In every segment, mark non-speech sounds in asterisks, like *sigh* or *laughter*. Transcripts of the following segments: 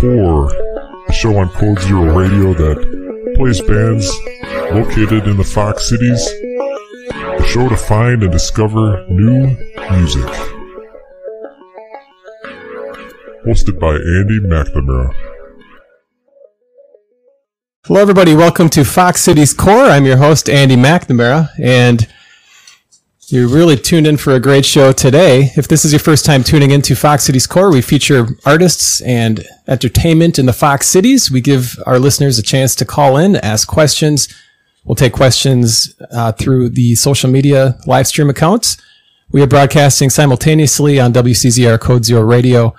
Core, a show on Code Zero Radio that plays bands located in the Fox cities. A show to find and discover new music. Hosted by Andy McNamara. Hello, everybody. Welcome to Fox Cities Core. I'm your host, Andy McNamara, and you're really tuned in for a great show today. If this is your first time tuning into Fox Cities Core, we feature artists and entertainment in the Fox Cities. We give our listeners a chance to call in, ask questions. We'll take questions uh, through the social media live stream accounts. We are broadcasting simultaneously on WCZR Code Zero Radio,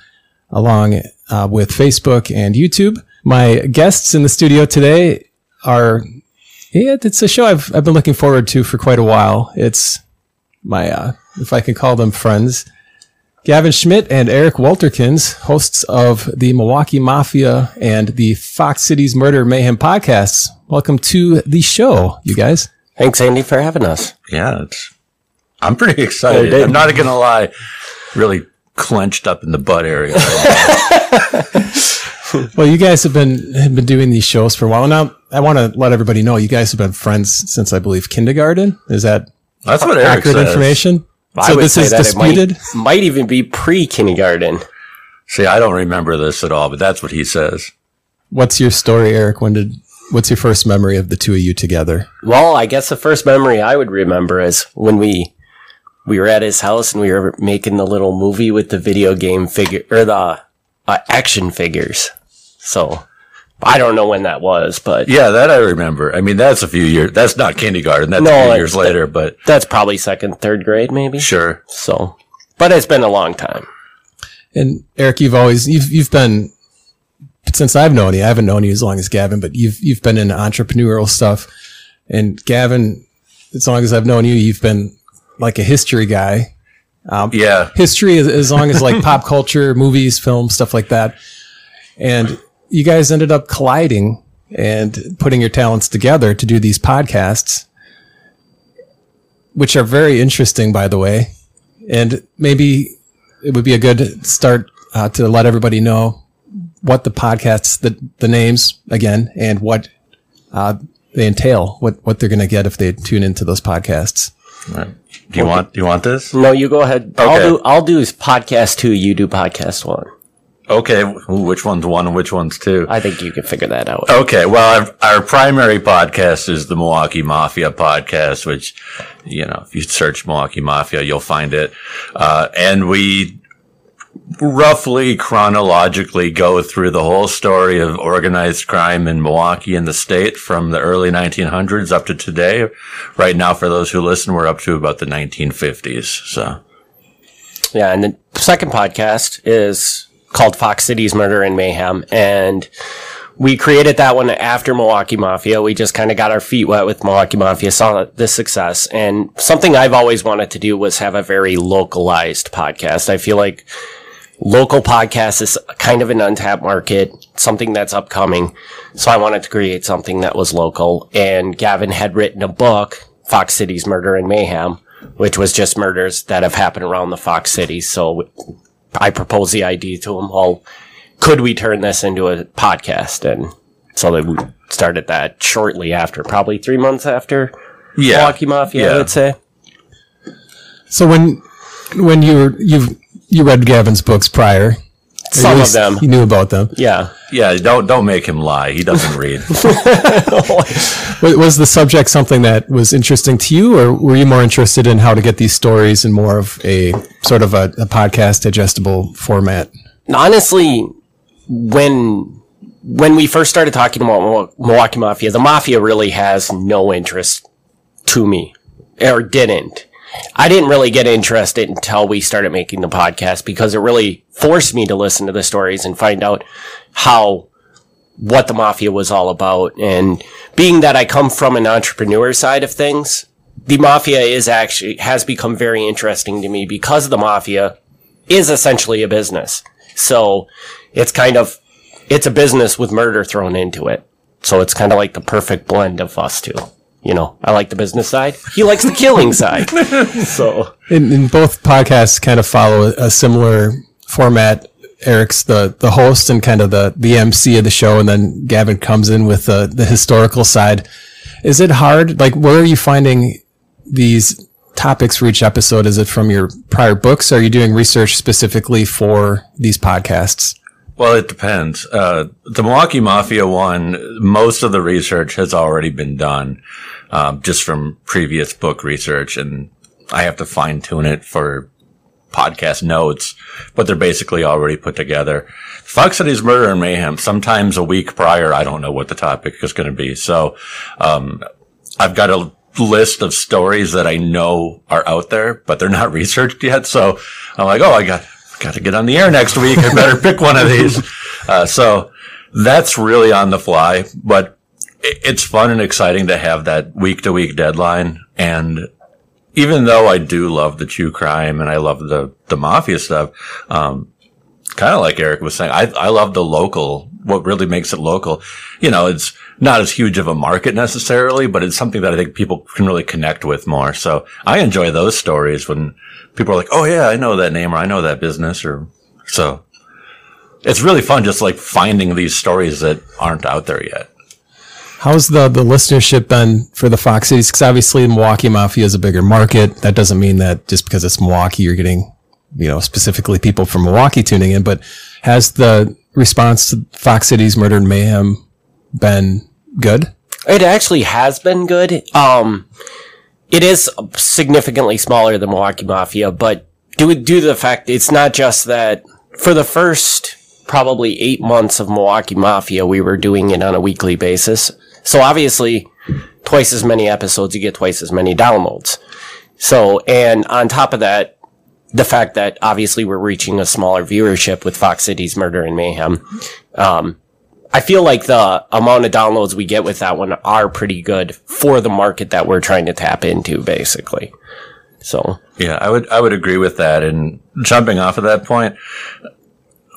along uh, with Facebook and YouTube. My guests in the studio today are, yeah, it's a show I've, I've been looking forward to for quite a while. It's my, uh, if I can call them friends, Gavin Schmitt and Eric Wulterkens, hosts of the Milwaukee Mafia and the Fox Cities Murder Mayhem podcasts. Welcome to the show, you guys. Thanks, Andy, for having us. Yeah, it's. I'm pretty excited. I'm not gonna lie, really clenched up in the butt area. *laughs* Well, you guys have been have been doing these shows for a while now. I want to let everybody know you guys have been friends since I believe kindergarten. Is that That's what Eric accurate says. information? I so this is disputed. might, might even be pre kindergarten. See, I don't remember this at all, but that's what he says. What's your story, Eric? When did what's your first memory of the two of you together? Well, I guess the first memory I would remember is when we we were at his house and we were making the little movie with the video game figure or the uh, action figures. So I don't know when that was, but Yeah, that I remember. I mean, that's a few years. That's not kindergarten. That's No, a few it's- years later, but that's probably second, third grade, maybe. sure. So, but it's been a long time. And Eric, you've always you've you've been since I've known you. I haven't known you as long as Gavin, but you've you've been in entrepreneurial stuff. And Gavin, as long as I've known you, you've been like a history guy. Um, yeah, History as, as long as like pop culture, *laughs* movies, films, stuff like that. And you guys ended up colliding and putting your talents together to do these podcasts, which are very interesting, by the way. And maybe it would be a good start uh, to let everybody know what the podcasts, the the names again, and what uh, they entail, what what they're going to get if they tune into those podcasts. do you want? Do you want this? No, you go ahead. I'll do. I'll do podcast two. You do podcast one. Okay, wh- which one's one and which one's two? I think you can figure that out. Okay, well, our, our primary podcast is the Milwaukee Mafia podcast, which, you know, if you search Milwaukee Mafia, you'll find it. Uh, and we roughly chronologically go through the whole story of organized crime in Milwaukee and the state from the early 1900s up to today. Right now, for those who listen, we're up to about the 1950s. So, Yeah, and the second podcast is called Fox Cities Murder and Mayhem, and we created that one after Milwaukee Mafia. We just kind of got our feet wet with Milwaukee Mafia, saw the success, and something I've always wanted to do was have a very localized podcast. I feel like local podcast is kind of an untapped market, something that's upcoming. So I wanted to create something that was local. And Gavin had written a book, Fox Cities Murder and Mayhem, which was just murders that have happened around the Fox cities. So I proposed the idea to him. Well, could we turn this into a podcast? And so they started that shortly after, probably three months after yeah. Milwaukee Mafia, I Yeah. would say. So when when you were you you read Gavin's books prior, At Some of them. He knew about them. Yeah. Yeah. Don't, don't make him lie. He doesn't read. *laughs* Was the subject something that was interesting to you, or were you more interested in how to get these stories in more of a sort of a, a podcast digestible format? honestly, when when we first started talking about Mil- Milwaukee Mafia, the Mafia really has no interest to me, or didn't. I didn't really get interested until we started making the podcast because it really forced me to listen to the stories and find out how what the mafia was all about. And being that I come from an entrepreneur side of things, the mafia is actually has become very interesting to me because the mafia is essentially a business. So it's kind of it's a business with murder thrown into it. So it's kind of like the perfect blend of us two. You know, I like the business side. He likes the killing side. *laughs* So in, and both podcasts kind of follow a, a similar format Eric's the the host and kind of the the MC of the show, and then Gavin comes in with the the historical side. Is it hard? Like, where are you finding these topics for each episode? Is it from your prior books? Or are you doing research specifically for these podcasts? Well, it depends. Uh, the Milwaukee Mafia one, most of the research has already been done, um, just from previous book research, and I have to fine tune it for podcast notes, but they're basically already put together. Fox Cities Murder and Mayhem, sometimes a week prior, I don't know what the topic is going to be. So, um, I've got a list of stories that I know are out there, but they're not *laughs* researched yet. So I'm like, oh, I got, got to get on the air next week. I better pick one of these. *laughs* Uh, so that's really on the fly, but it's fun and exciting to have that week to week deadline. And even though I do love the true crime and I love the, the mafia stuff, um, kind of like Eric was saying, I, I love the local, what really makes it local. You know, it's not as huge of a market necessarily, but it's something that I think people can really connect with more. So I enjoy those stories when people are like, Oh yeah, I know that name or I know that business or so it's really fun just like finding these stories that aren't out there yet. How's the, the listenership been for the Fox Cities? Because obviously Milwaukee Mafia is a bigger market. That doesn't mean that just because it's Milwaukee, you're getting, you know, specifically people from Milwaukee tuning in. But has the response to Fox Cities Murder and Mayhem been good? It actually has been good. Um, it is significantly smaller than Milwaukee Mafia, but due, to the fact it's not just that for the first probably eight months of Milwaukee Mafia, we were doing it on a weekly basis. So obviously, twice as many episodes, you get twice as many downloads. So, and on top of that, the fact that obviously we're reaching a smaller viewership with Fox Cities Murder and Mayhem. Um, I feel like the amount of downloads we get with that one are pretty good for the market that we're trying to tap into, basically. So yeah, I would I would agree with that. And jumping off of that point,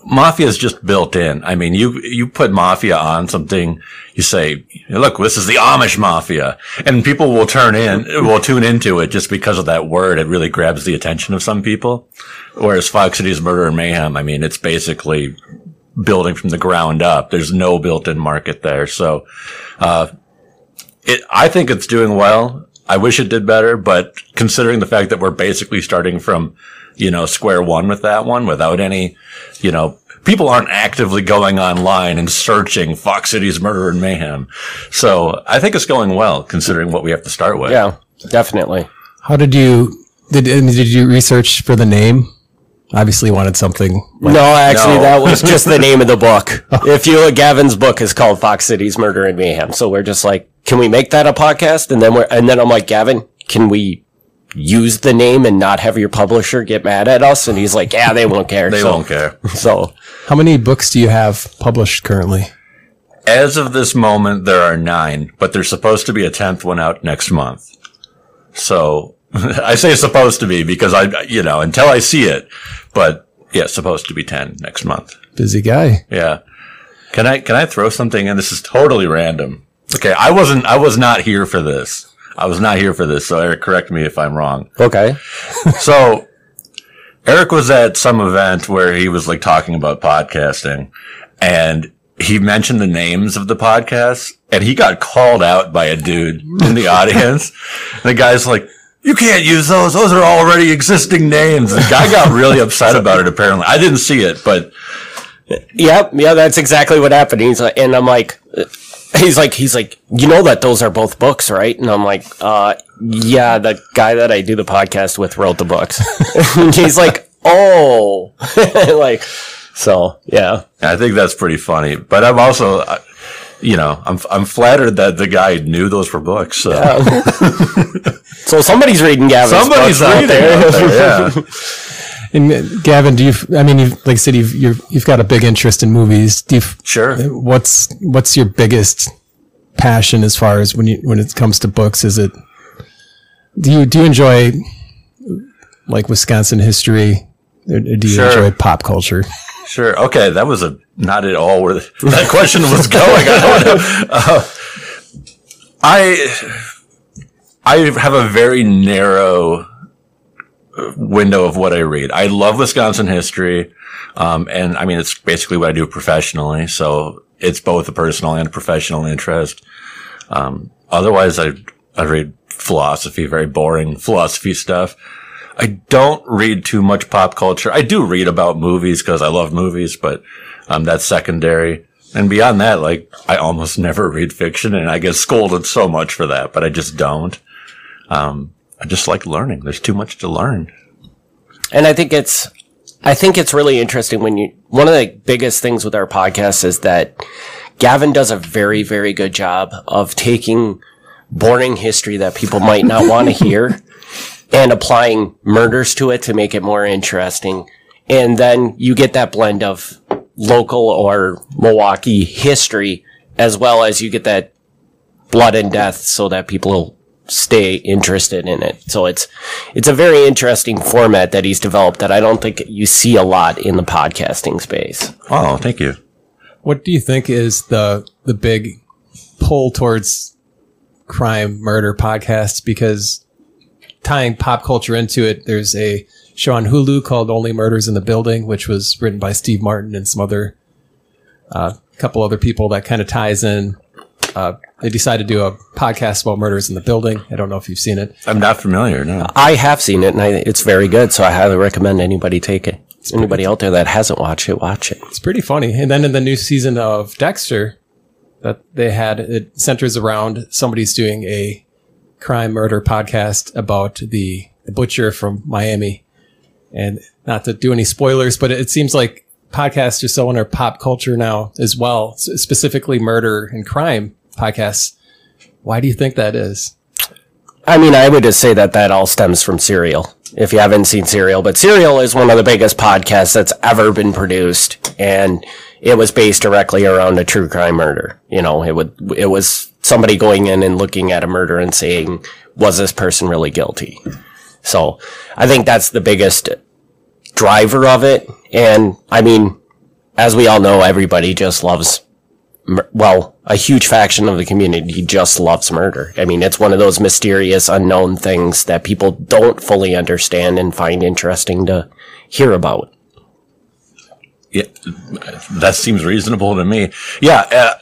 mafia is just built in. I mean, you, you put mafia on something, you say, look, this is the Amish mafia and people will turn in, will tune into it just because of that word. It really grabs the attention of some people. Whereas Fox Cities Murder and Mayhem, I mean, it's basically building from the ground up. There's no built-in market there. So, uh, it, I think it's doing well. I wish it did better, but considering the fact that we're basically starting from you know, square one with that one without any, you know, people aren't actively going online and searching Fox Cities Murder and Mayhem. So I think it's going well considering what we have to start with. Yeah, definitely. How did you, did, did you research for the name? Obviously wanted something. Like, no, actually, no. that was *laughs* just the name of the book. if you look, Gavin's book is called Fox Cities Murder and Mayhem. So we're just like, can we make that a podcast? And then we're, and then I'm like, Gavin, can we use the name and not have your publisher get mad at us? And he's like, yeah, they won't care. *laughs* they so, won't care. So, how many books do you have published currently? As of this moment, there are nine, but there's supposed to be a tenth one out next month. So *laughs* I say supposed to be because I, you know, until I see it, but yeah, supposed to be 10 next month. Busy guy. Yeah. Can I, can I throw something in? This is totally random. Okay. I wasn't, I was not here for this. I was not here for this, so Eric, correct me if I'm wrong. Okay. *laughs* so Eric was at some event where he was like talking about podcasting and he mentioned the names of the podcasts and he got called out by a dude in the *laughs* audience. the guy's like, you can't use those. Those are already existing names. *laughs* The guy got really upset about it, apparently. I didn't see it, but. Yep. Yeah, that's exactly what happened. He's like, and I'm like, he's like he's like you know that those are both books right and i'm like uh yeah the guy that i do the podcast with wrote the books *laughs* he's like oh *laughs* like so yeah i think that's pretty funny but i'm also uh, you know i'm i'm flattered that the guy knew those were books so yeah. *laughs* so somebody's reading Gavin. somebody's out there, out there yeah *laughs* And uh, Gavin, do you? I mean, you've, like I said, you've you have got a big interest in movies. Do you? Sure. Uh, what's What's your biggest passion as far as when you when it comes to books? Is it? Do you do you enjoy like Wisconsin history, or do you sure. enjoy pop culture? Sure. Okay, that was a not at all where that question was going. I, uh, I I have a very narrow window of what I read. I love Wisconsin history. Um, and I mean, it's basically what I do professionally. So it's both a personal and professional interest. Um, otherwise I, I read philosophy, very boring philosophy stuff. I don't read too much pop culture. I do read about movies because I love movies, but, um, that's secondary. And beyond that, like, I almost *laughs* never read fiction and I get scolded so much for that, but I just don't. Um, I just like learning. There's too much to learn. And I think it's, I think it's really interesting when you, one of the biggest things with our podcast is that Gavin does a very, very good job of taking boring history that people might not want to *laughs* hear and applying murders to it to make it more interesting. And then you get that blend of local or Milwaukee history as well as you get that blood and death so that people stay interested in it. So it's it's a very interesting format that he's developed that I don't think you see a lot in the podcasting space. Oh, thank you. What do you think is the the big pull towards crime murder podcasts? Because tying pop culture into it, there's a show on Hulu called Only Murders in the Building, which was written by Steve Martin and some other a uh, couple other people that kind of ties in uh, they decided to do a podcast about murders in the building. I don't know if you've seen it. I'm not familiar. No. I have seen it, and I, it's very good. So I highly recommend anybody take it. Anybody out there that hasn't watched it, watch it. It's pretty funny. And then in the new season of Dexter, that they had it centers around somebody's doing a crime murder podcast about the, the butcher from Miami. And not to do any spoilers, but it seems like podcasts are so in pop culture now as well, specifically murder and crime podcasts. Why do you think that is? I mean, I would just say that that all stems from Serial. If you haven't seen Serial, but Serial is one of the biggest podcasts that's ever been produced, and it was based directly around a true crime murder. You know, it would it was somebody going in and looking at a murder and saying, "Was this person really guilty?" So, I think that's the biggest driver of it. And I mean, as we all know, everybody just loves well, a huge faction of the community just loves murder. I mean, it's one of those mysterious, unknown things that people don't fully understand and find interesting to hear about. Yeah, that seems reasonable to me. Yeah, uh,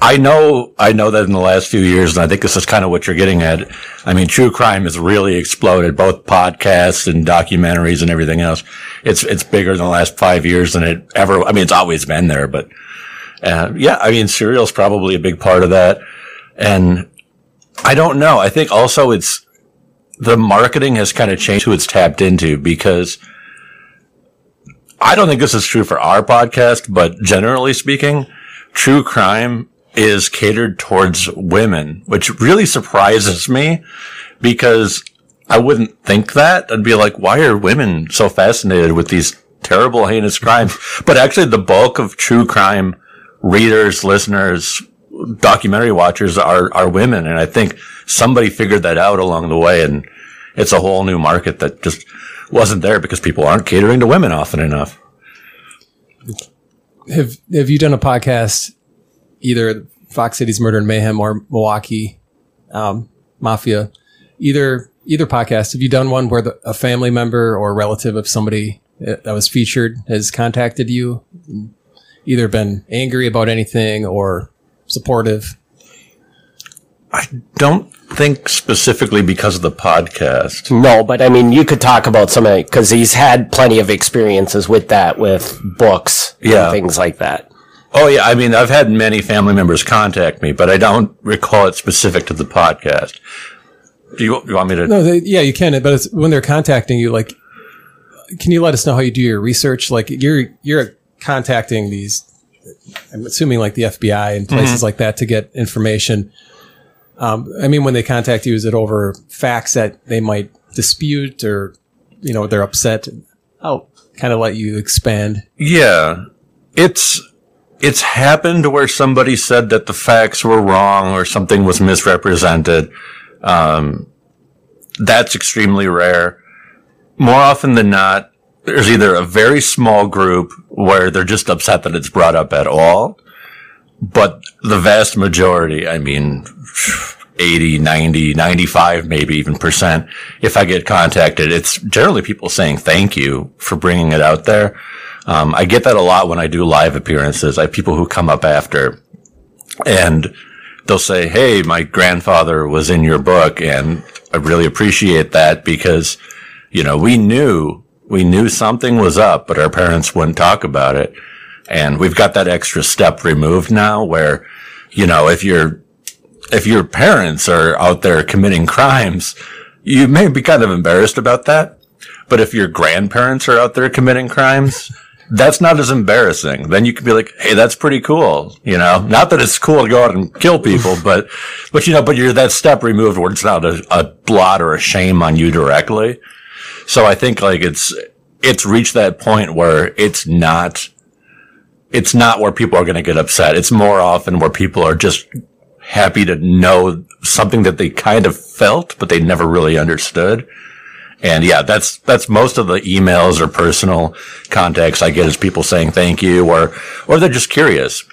I know, I know that in the last few years, and I think this is kind of what you're getting at. I mean, true crime has really exploded, both podcasts and documentaries and everything else. It's, it's bigger in the last five years than it ever, I mean, it's always been there, but and yeah, I mean, Serial is probably a big part of that. And I don't know. I think also it's the marketing has kind of changed who it's tapped into because I don't think this is true for our podcast, but generally speaking, true crime is catered towards women, which really surprises me because I wouldn't think that. I'd be like, why are women so fascinated with these terrible, heinous crimes? But actually the bulk of true crime readers, listeners, documentary watchers are, are women. And I think somebody figured that out along the way. And it's a whole new market that just wasn't there because people aren't catering to women often enough. Have, have you done a podcast, either Fox Cities Murder and Mayhem or Milwaukee, um, Mafia, either, either podcast? Have you done one where the, a family member or relative of somebody that was featured has contacted you either been angry about anything or supportive? I don't think specifically because of the podcast. No, but I mean, you could talk about some of it because he's had plenty of experiences with that, with books, yeah, things like that. Oh yeah, I mean, I've had many family members contact me, but I don't recall it specific to the podcast. Do you, you want me to? No, they, yeah, you can. But when they're contacting you, like, can you let us know how you do your research? Like, you're you're contacting these, I'm assuming like the FBI and places mm-hmm. like that to get information. Um, I mean, when they contact you, is it over facts that they might dispute or, you know, they're upset? I'll kind of let you expand. Yeah. It's, it's happened where somebody said that the facts were wrong or something was misrepresented. Um, that's extremely rare. More often than not, there's either a very small group where they're just upset that it's brought up at all, but the vast majority, I mean, 80, 90, 95, maybe even percent. If I get contacted, it's generally people saying thank you for bringing it out there. Um, I get that a lot when I do live appearances. I have people who come up after and they'll say, Hey, my grandfather was in your book. And I really appreciate that because, you know, we knew, we knew something was up, but our parents wouldn't talk about it. And we've got that extra step removed now where, you know, if you're, if your parents are out there committing crimes, you may be kind of embarrassed about that. But if your grandparents are out there committing crimes, that's not as embarrassing. Then you can be like, Hey, that's pretty cool. You know, not that it's cool to go out and kill people, *laughs* but, but you know, but you're that step removed where it's not a, a blot or a shame on you directly. So I think like it's, it's reached that point where it's not, it's not where people are going to get upset. It's more often where people are just happy to know something that they kind of felt, but they never really understood. And yeah, that's, that's most of the emails or personal contacts I get is people saying thank you or, or they're just curious.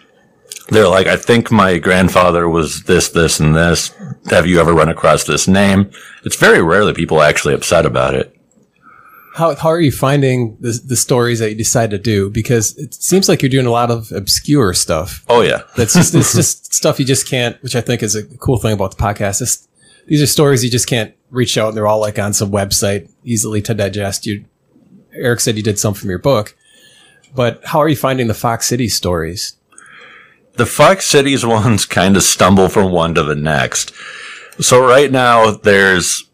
They're like, I think my grandfather was this, this, and this. Have you ever run across this name? It's very rare that people are actually upset about it. How, how are you finding the, the stories that you decide to do? Because it seems like you're doing a lot of obscure stuff. Oh yeah. *laughs* That's just, it's just stuff you just can't, which I think is a cool thing about the podcast. It's, these are stories you just can't reach out and they're all like on some website easily to digest. You, Eric said you did some from your book, but how are you finding the Fox City stories? The Fox Cities *laughs* ones kind of stumble from one to the next. So right now there's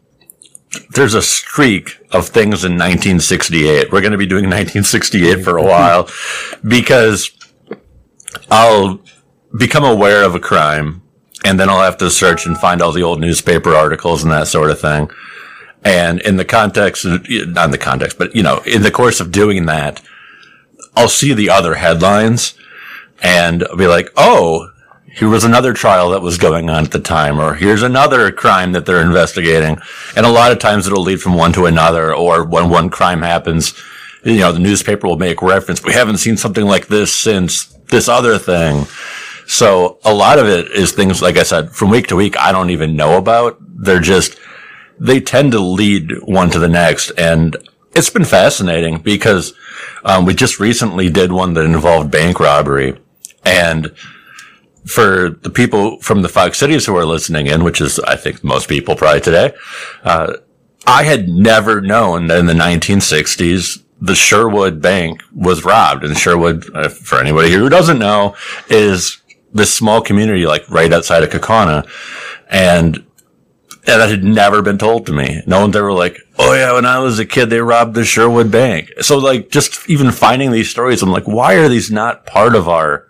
there's a streak of things in 1968. We're going to be doing 1968 for a *laughs* while because I'll become aware of a crime and then I'll have to search and find all the old newspaper articles and that sort of thing. And in the context, not in the context, but you know, in the course of doing that, I'll see the other headlines and I'll be like, oh, here was another trial that was going on at the time, or here's another crime that they're investigating. And a lot of times it'll lead from one to another, or when one crime happens, you know, the newspaper will make reference. We haven't seen something like this since this other thing. So a lot of it is things, like I said, from week to week, I don't even know about. They're just, they tend to lead one to the next. And it's been fascinating because um, we just recently did one that involved bank robbery. And for the people from the Fox Cities who are listening in, which is, I think, most people probably today, uh, I had never known that in the 1960s, the Sherwood Bank was robbed. And Sherwood, uh, for anybody here who doesn't know, is this small community like right outside of Kaukauna. And and that had never been told to me. No one's ever like, oh yeah, when I was a kid, they robbed the Sherwood Bank. So like, just even finding these stories, I'm like, why are these not part of our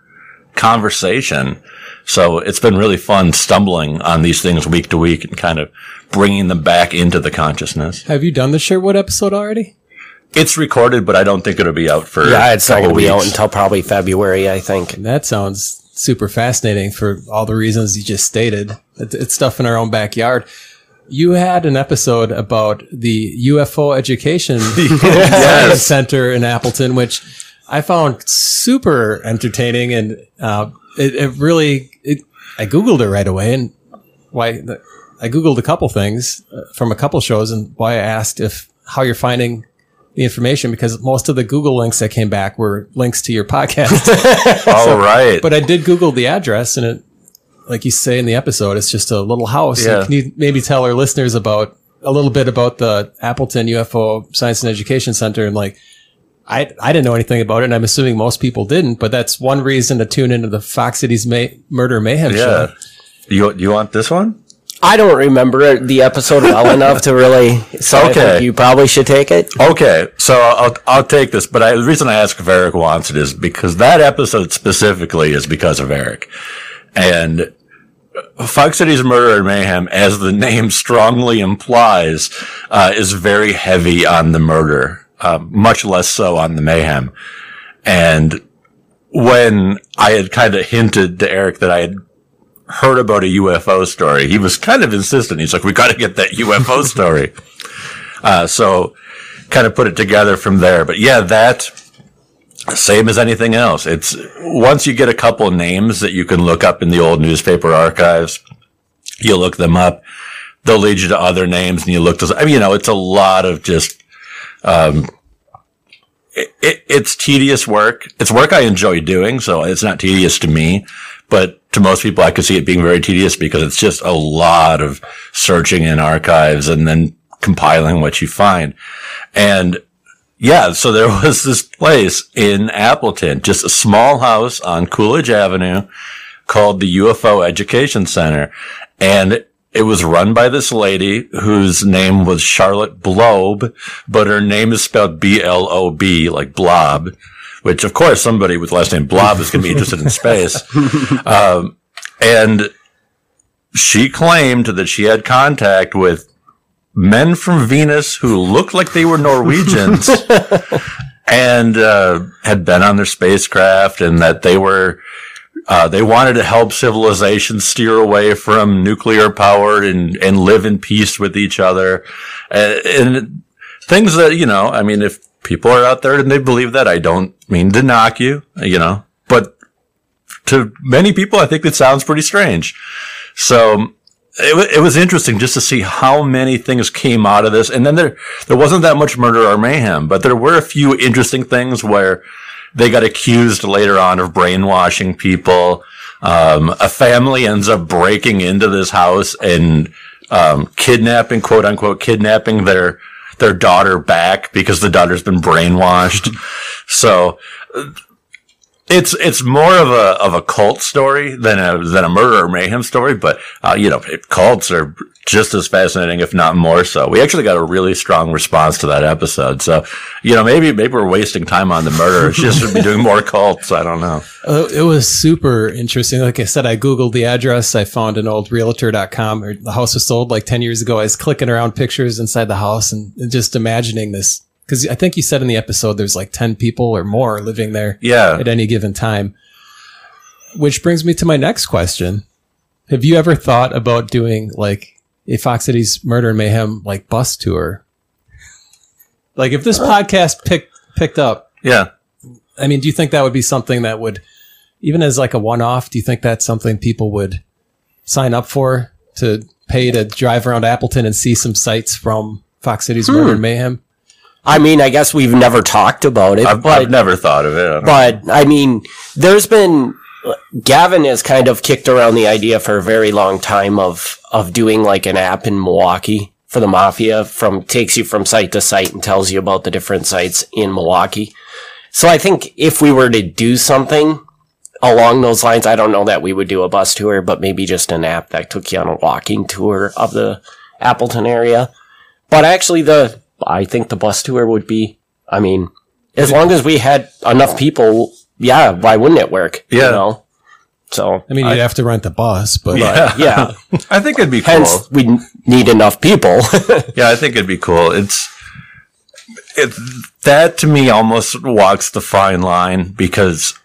conversation? So it's been really fun stumbling on these things week to week and kind of bringing them back into the consciousness. Have you done the Sherwood episode already? It's recorded, but I don't think it'll be out for Yeah, it's not going to be out until probably February, I think. That sounds super fascinating for all the reasons you just stated. It's, it's stuff in our own backyard. You had an episode about the UFO Education *laughs* Science Center in Appleton, which I found super entertaining, and uh, it, it really. It, I googled it right away, and why the, I googled a couple things uh, from a couple shows, and why I asked if how you're finding the information because most of the Google links that came back were links to your podcast. *laughs* *laughs* All right. But I did Google the address, and it, like you say in the episode, it's just a little house. Yeah. Can you maybe tell our listeners about a little bit about the Appleton UFO Science and Education Center and like. I, I didn't know anything about it, and I'm assuming most people didn't. But that's one reason to tune into the Fox Cities May- Murder Mayhem yeah. show. You, you want this one? I don't remember the episode well *laughs* enough to really. So Okay. you probably should take it. Okay, so I'll I'll take this, but I, the reason I ask if Eric wants it is because that episode specifically is because of Eric, and Fox City's Murder and Mayhem, as the name strongly implies, uh, is very heavy on the murder, uh, much less so on the mayhem. And when I had kind of hinted to Eric that I had heard about a UFO story, he was kind of insistent. He's like, "We got to get that UFO *laughs* story." Uh, so kind of put it together from there. But yeah, that same as anything else. It's once you get a couple names that you can look up in the old newspaper archives, You look them up. They'll lead you to other names and you look to, I mean, you know, it's a lot of just, um, it, it, it's tedious work. It's work I enjoy doing. So it's not tedious to me, but to most people, I could see it being very tedious because it's just a lot of searching in archives and then compiling what you find. And yeah, so there *laughs* was this place in Appleton, just a small house on Coolidge Avenue called the UFO Education Center. And it was run by this lady whose name was Charlotte Blob, but her name is spelled B-L-O-B, like blob, which of course somebody with the last name Blob is going to be interested in space. *laughs* Um, and she claimed that she had contact with men from Venus who looked like they were Norwegians *laughs* and uh, had been on their spacecraft and that they were uh, they wanted to help civilization steer away from nuclear power and, and live in peace with each other. Uh, and things that, you know, I mean, if people are out there and they believe that, I don't mean to knock you, you know, but to many people, I think it sounds pretty strange. So it, it was interesting just to see how many things came out of this. And then there, there wasn't that much murder or mayhem, but there were a few interesting things where they got accused later on of brainwashing people. Um, a family ends up breaking into this house and, um, kidnapping, quote unquote, kidnapping their, their daughter back because the daughter's been brainwashed. *laughs* so it's it's more of a of a cult story than a than a murder or mayhem story, but uh, you know, cults are just as fascinating, if not more so. We actually got a really strong response to that episode, so you know, maybe maybe we're wasting time on the murder. It's just be doing more cults. I don't know. Uh, it was super interesting. Like I said, I googled the address. I found an old Realtor.com. Or the house was sold like ten years ago. I was clicking around pictures inside the house and just imagining this because I think you said in the episode there's like 10 people or more living there Yeah, at any given time. Which brings me to my next question. Have you ever thought about doing like a Fox Cities Murder and Mayhem like bus tour? Like if this uh. podcast picked picked up, yeah. I mean, do you think that would be something that would even as like a one off, do you think that's something people would sign up for to pay to drive around Appleton and see some sights from Fox Cities Murder hmm. and Mayhem? I mean, I guess we've never talked about it, I've, but I've never thought of it. I but I mean, there's been Gavin has kind of kicked around the idea for a very long time of of doing like an app in Milwaukee for the mafia from takes you from site to site and tells you about the different sites in Milwaukee. So I think if we were to do something along those lines, I don't know that we would do a bus tour, but maybe just an app that took you on a walking tour of the Appleton area. But actually the I think the bus tour would be I mean, as long as we had enough people, yeah, why wouldn't it work? Yeah. You know? So I mean, you'd have to rent the bus, but yeah, yeah. *laughs* I think it'd be cool. Hence we need enough people. *laughs* Yeah, I think it'd be cool. It's it that to me almost walks the fine line because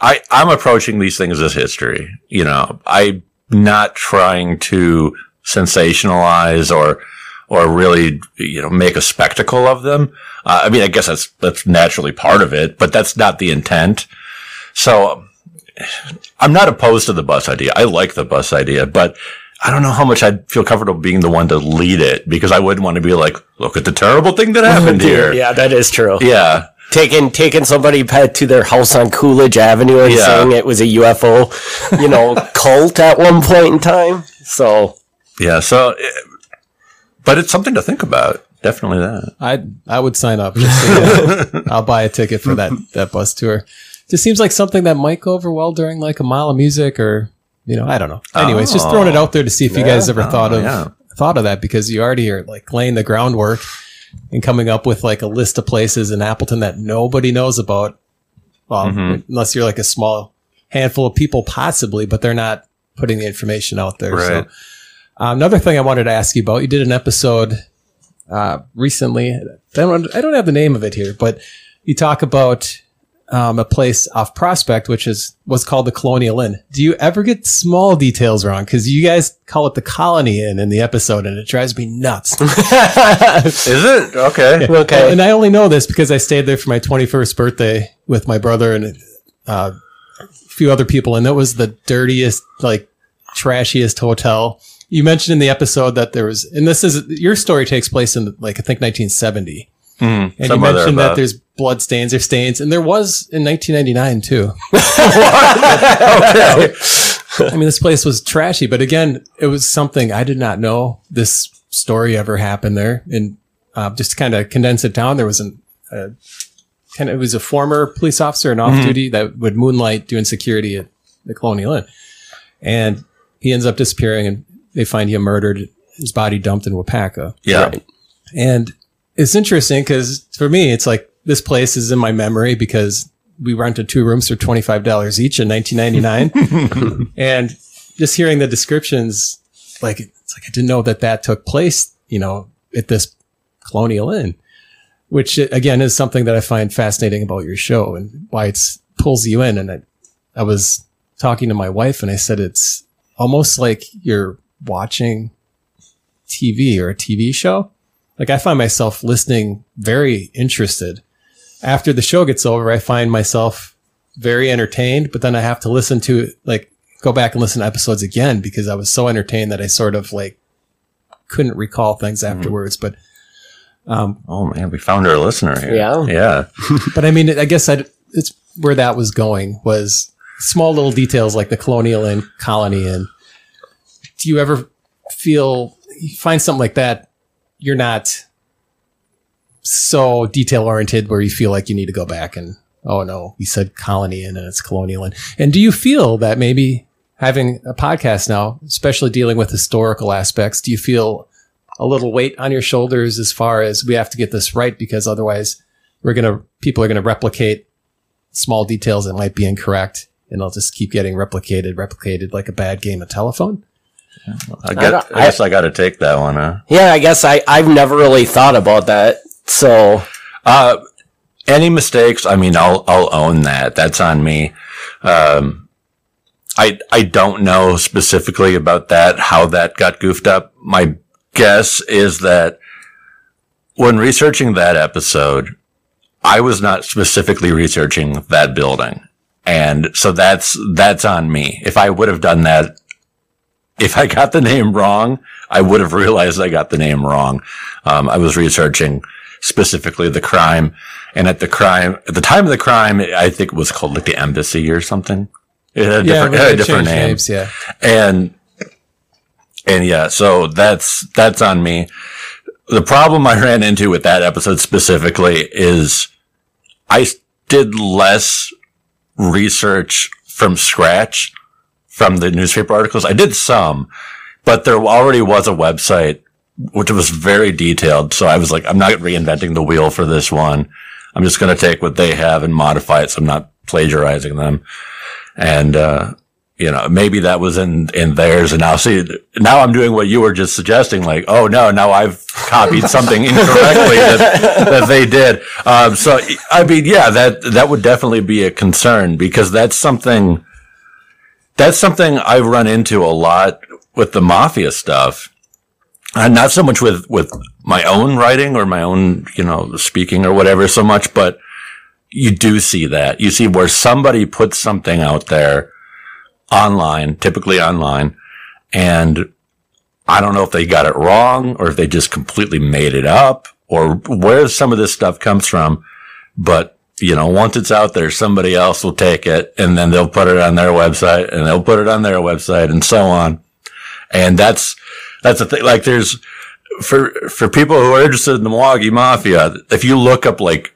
I I'm approaching these things as history. You know, I'm not trying to sensationalize or or really you know make a spectacle of them. Uh, I mean, I guess that's that's naturally part of it, but that's not the intent. So I'm not opposed to the bus idea. I like the bus idea, but I don't know how much I'd feel comfortable being the one to lead it because I wouldn't want to be like, look at the terrible thing that *laughs* happened here. yeah, that is true. Yeah. Taking taking somebody to their house on Coolidge Avenue and Yeah. saying it was a UFO, you know, *laughs* cult at one point in time. So Yeah. So, but it's something to think about. Definitely that. I I would sign up. Just so, yeah, *laughs* I'll buy a ticket for that that bus tour. Just seems like something that might go over well during like a mile of music, or you know, I don't know. Anyways, just throwing it out there to see if you guys ever thought of yeah. thought of that because you already are like laying the groundwork and coming up with like a list of places in Appleton that nobody knows about. Well, unless you're like a small handful of people, possibly, but they're not putting the information out there. Right. Uh, another thing I wanted to ask you about, you did an episode uh, recently. I don't, I don't have the name of it here, but you talk about um, a place off Prospect, which is what's called the Colonial Inn. Do you ever get small details wrong? Because you guys call it the Colony Inn in the episode, and it drives me nuts. *laughs* Is it? Okay. okay. And I only know this because I stayed there for my 21st birthday with my brother and uh, a few other people, and it was the dirtiest, like trashiest hotel. You mentioned in the episode that there was, and this is your story takes place in like I think 1970, and you mentioned that there's blood stains or stains, and there was in 1999 too. *laughs* okay. I mean, this place was trashy, but again, it was something I did not know this story ever happened there. And uh, just to kind of condense it down, there was an uh, kind of it was a former police officer and off duty that would moonlight doing security at the Colonial Inn, and he ends up disappearing, and they find him murdered, his body dumped in Waupaca. Yeah. And it's interesting because for me, it's like this place is in my memory because we rented two rooms for $25 each in 1999. *laughs* and just hearing the descriptions, like, it's like I didn't know that that took place, you know, at this Colonial Inn, which uh, again is something that I find fascinating about your show and why it pulls you in. And I, I was talking to my wife and I said, it's almost like you're watching TV or a TV show. Like I find myself listening very interested. After the show gets over, I find myself very entertained, but then I have to listen to like go back and listen to episodes again because I was so entertained that I sort of like couldn't recall things afterwards. But um, Oh man, we found our listener here. Yeah. Yeah. *laughs* but I mean, I guess I'd, it's where that was going was small little details like the colonial and colony. And do you ever feel you find something like that? You're not so detail oriented where you feel like you need to go back and, oh no, we said colony and it's colonial. And, and do you feel that maybe having a podcast now, especially dealing with historical aspects, do you feel a little weight on your shoulders as far as we have to get this right because otherwise we're to, people are going to replicate small details that might be incorrect and they'll just keep getting replicated, replicated like a bad game of telephone. I, don't- I guess I got to take that one, huh? Yeah, I guess I, I've never really thought about that. So, Uh, any mistakes? I mean, I'll I'll own that. That's on me. Um, I I don't know specifically about that how that got goofed up. My guess is that when researching that episode, I was not specifically researching that building, and so that's that's on me. If I would have done that, if I got the name wrong, I would have realized I got the name wrong. Um, I was researching specifically the crime. And at the crime, at the time of the crime, I think it was called like the embassy or something. It had a different, we it had a different name. names, yeah. And, and yeah, so that's, that's on me. The problem I ran into with that episode specifically is I did less research from scratch from the newspaper articles. I did some, but there already was a website which was very detailed. So I was like, I'm not reinventing the wheel for this one. I'm just going to take what they have and modify it. So I'm not plagiarizing them. And, uh, you know, maybe that was in, in theirs. And now see, now I'm doing what you were just suggesting. Like, oh no, now I've copied something *laughs* incorrectly that, that they did. Um, so I mean, yeah, that, that would definitely be a concern because that's something, that's something I've run into a lot with the mafia stuff. And not so much with with my own writing or my own you know speaking or whatever so much but you do see that. You see where somebody puts something out there online typically online and i don't know if they got it wrong or if they just completely made it up or where some of this stuff comes from but you know once it's out there somebody else will take it and then they'll put it on their website and they'll put it on their website and so on and that's that's the thing. Like, there's for for people who are interested in the Milwaukee Mafia. If you look up like,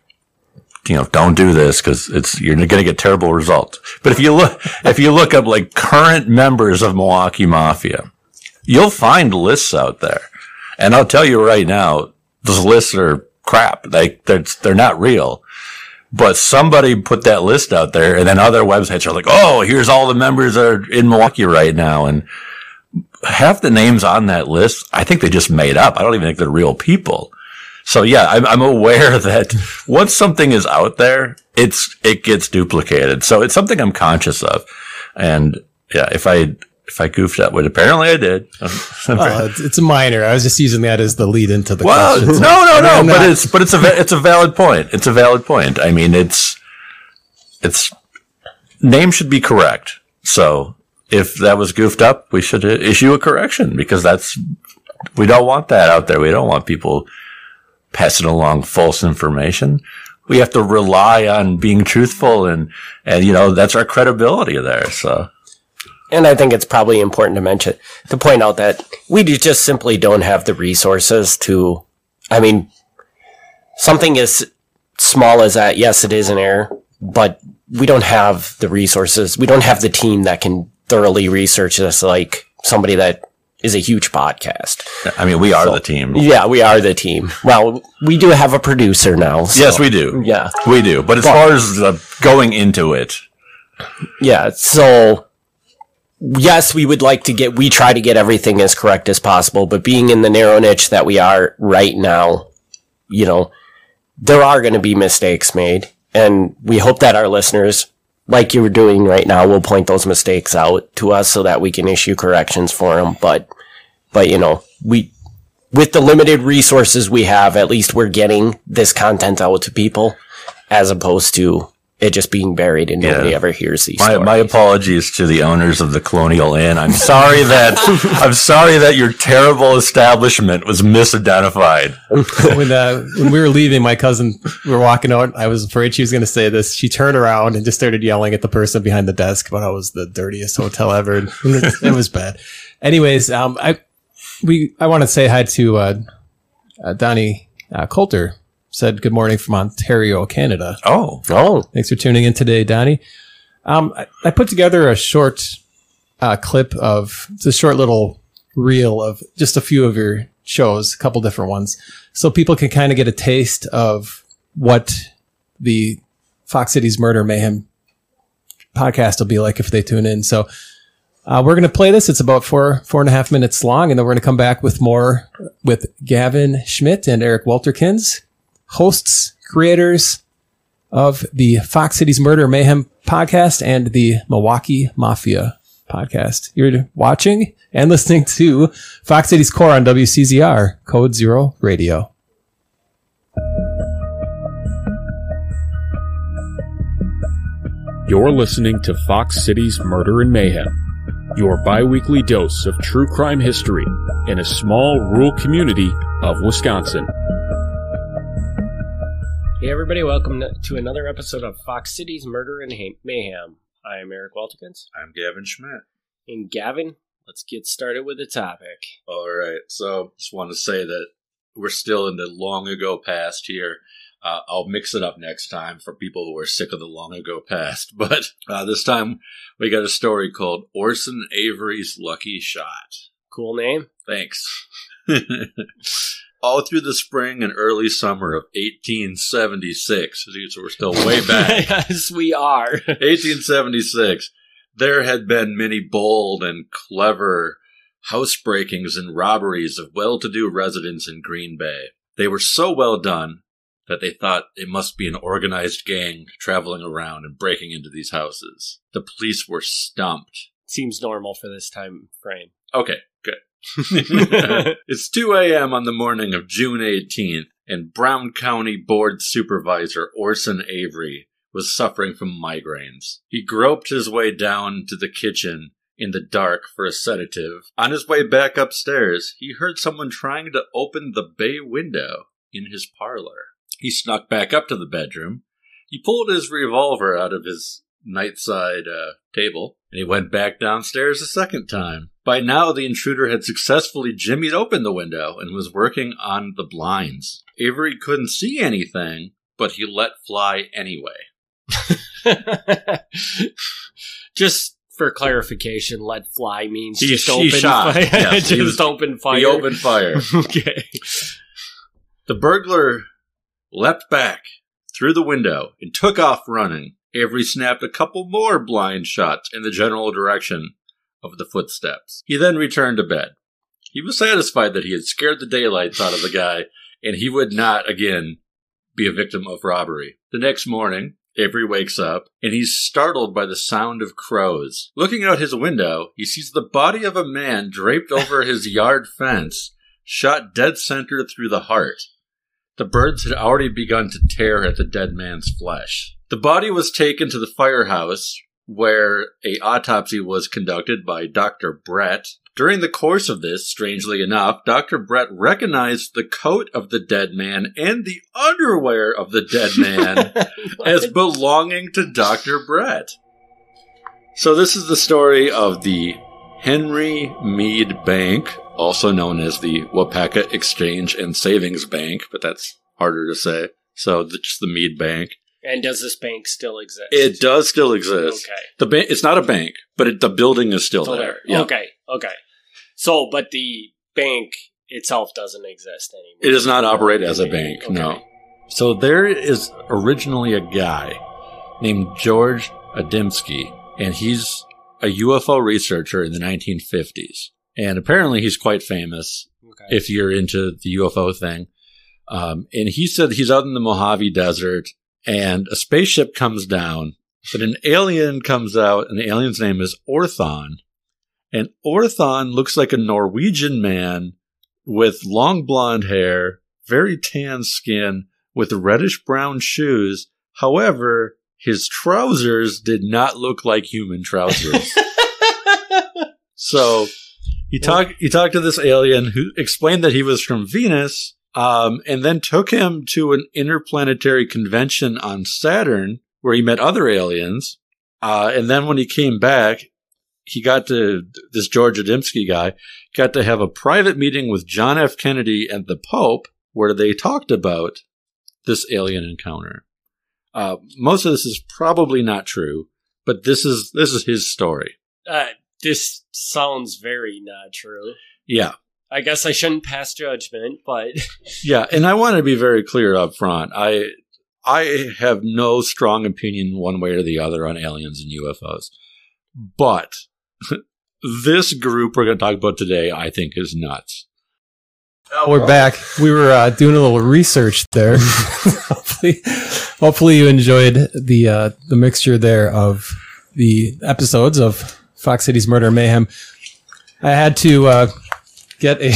you know, don't do this because it's you're going to get terrible results. But if you look if you look up like current members of Milwaukee Mafia, you'll find lists out there. And I'll tell you right now, those lists are crap. Like they're they're not real. But somebody put that list out there, and then other websites are like, "Oh, here's all the members that are in Milwaukee right now," and half the names on that list, I think they just made up. I don't even think they're real people. So yeah, I'm, I'm aware *laughs* that once something is out there, it's, it gets duplicated. So it's something I'm conscious of. And yeah, if I, if I goofed up, which apparently I did. *laughs* Uh, it's, a minor. I was just using that as the lead into the well, no, questions. no, no, but not- it's, but it's a, it's a valid point. It's a valid point. I mean, it's, it's, name should be correct. So if that was goofed up, we should issue a correction because that's we don't want that out there. We don't want people passing along false information. We have to rely on being truthful and and you know that's our credibility there. So And I think it's probably important to mention, to point out that we just simply don't have the resources to, I mean, something as small as that, yes, it is an error, but we don't have the resources. We don't have the team that can thoroughly research this like somebody that is a huge podcast. I mean, we are the team. Yeah, we are the team. Well, we do have a producer now. so- Yes, we do. Yeah. we do. But as far as going into it, Yeah. So, yes, we would like to get, we try to get everything as correct as possible, but being in the narrow niche that we are right now, you know, there are going to be mistakes made. And we hope that our listeners, like you're doing right now, will point those mistakes out to us so that we can issue corrections for them. But, but, you know, we, with the limited resources we have, at least we're getting this content out to people as opposed to it just being buried and nobody Yeah. ever hears these my, stories. my apologies to the owners of the Colonial Inn. I'm sorry that *laughs* I'm sorry that your terrible establishment was misidentified. when uh, when we were leaving, my cousin, we were walking out. I was afraid she was going to say this. She turned around and just started yelling at the person behind the desk about how it was the dirtiest hotel ever. And it, it was bad. Anyways, um, I we I want to say hi to uh, uh, Donnie uh, Coulter. Said good morning from Ontario, Canada. Oh, oh, Thanks for tuning in today, Donnie. Um, I, I put together a short uh, clip of it's a short little reel of just a few of your shows, a couple different ones, so people can kind of get a taste of what the Fox Cities Murder Mayhem podcast will be like if they tune in. So uh, we're going to play this. It's about four four and a half minutes long, and then we're going to come back with more with Gavin Schmitt and Eric Wulterkens, hosts, creators of the Fox Cities Murder Mayhem podcast and the Milwaukee Mafia podcast. You're watching and listening to Fox Cities Core on WCZR, Code Zero Radio. You're listening to Fox Cities Murder and Mayhem, your biweekly dose of true crime history in a small rural community of Wisconsin. Hey, everybody, welcome to another episode of Fox Cities Murder and Mayhem. I am Eric Wulterkens. I'm Gavin Schmitt. And Gavin, let's get started with the topic. All right. So just want to say that we're still in the long ago past here. Uh, I'll mix it up next time for people who are sick of the long ago past. *laughs* But uh, this time we got a story called Orson Avery's Lucky Shot. Cool name? Thanks. *laughs* All through the spring and early summer of 1876, so we're still way back. *laughs* yes, we are. *laughs* 1876, there had been many bold and clever housebreakings and robberies of well to do residents in Green Bay. They were so well done that they thought it must be an organized gang traveling around and breaking into these houses. The police were stumped. Seems normal for this time frame. Okay. *laughs* it's 2 a.m. on the morning of June 18th, and Brown County Board Supervisor Orson Avery was suffering from migraines. He groped his way down to the kitchen in the dark for a sedative. On his way back upstairs, he heard someone trying to open the bay window in his parlor. He snuck back up to the bedroom. He pulled his revolver out of his nightside uh, table, and he went back downstairs a second time. By now, the intruder had successfully jimmied open the window and was working on the blinds. Avery couldn't see anything, but he let fly anyway. *laughs* just for clarification, let fly means He- just open shot. fire. Yes, he *laughs* just was- open fire. He opened fire. *laughs* okay. The burglar leapt back through the window and took off running. Avery snapped a couple more blind shots in the general direction of the footsteps. He then returned to bed. He was satisfied that he had scared the daylights out of the guy, and he would not again be a victim of robbery. The next morning, Avery wakes up and he's startled by the sound of crows. Looking out his window, he sees the body of a man draped over his yard fence, shot dead center through the heart. The birds had already begun to tear at the dead man's flesh. The body was taken to the firehouse, where a autopsy was conducted by Dr. Brett. During the course of this, strangely enough, Dr. Brett recognized the coat of the dead man and the underwear of the dead man *laughs* as belonging to Dr. Brett. So this is the story of the Henry Mead Bank, also known as the Waupaca Exchange and Savings Bank, but that's harder to say. So the, just the Mead Bank. and does this bank still exist? It does still exist. Okay. The bank, it's not a bank, but it, the building is still, Still there. there. Yeah. Okay. Okay. So, but the bank itself doesn't exist anymore. It does not operate as a bank, Okay. no. So there is originally a guy named George Adamski, and he's a UFO researcher in the 1950s. And apparently he's quite famous Okay. if you're into the UFO thing. Um, and he said he's out in the Mojave Desert and a spaceship comes down, but an alien comes out, and the alien's name is Orthon. And Orthon looks like a Norwegian man with long blonde hair, very tan skin, with reddish brown shoes. However, his trousers did not look like human trousers. *laughs* so he talked he talked to this alien who explained that he was from Venus, um, and then took him to an interplanetary convention on Saturn where he met other aliens. Uh, and then when he came back, he got to this George Adamski guy got to have a private meeting with John F. Kennedy and the Pope where they talked about this alien encounter. Uh, most of this is probably not true, but this is this is his story. uh, this sounds very not true. Yeah, I guess I shouldn't pass judgment, but *laughs* yeah, and I want to be very clear up front. I I have no strong opinion one way or the other on aliens and UFOs, but *laughs* this group we're going to talk about today, I think, is nuts. We're back. We were uh, doing a little research there. *laughs* hopefully, hopefully you enjoyed the uh, the mixture there of the episodes of Fox Cities Murder Mayhem. I had to uh, get a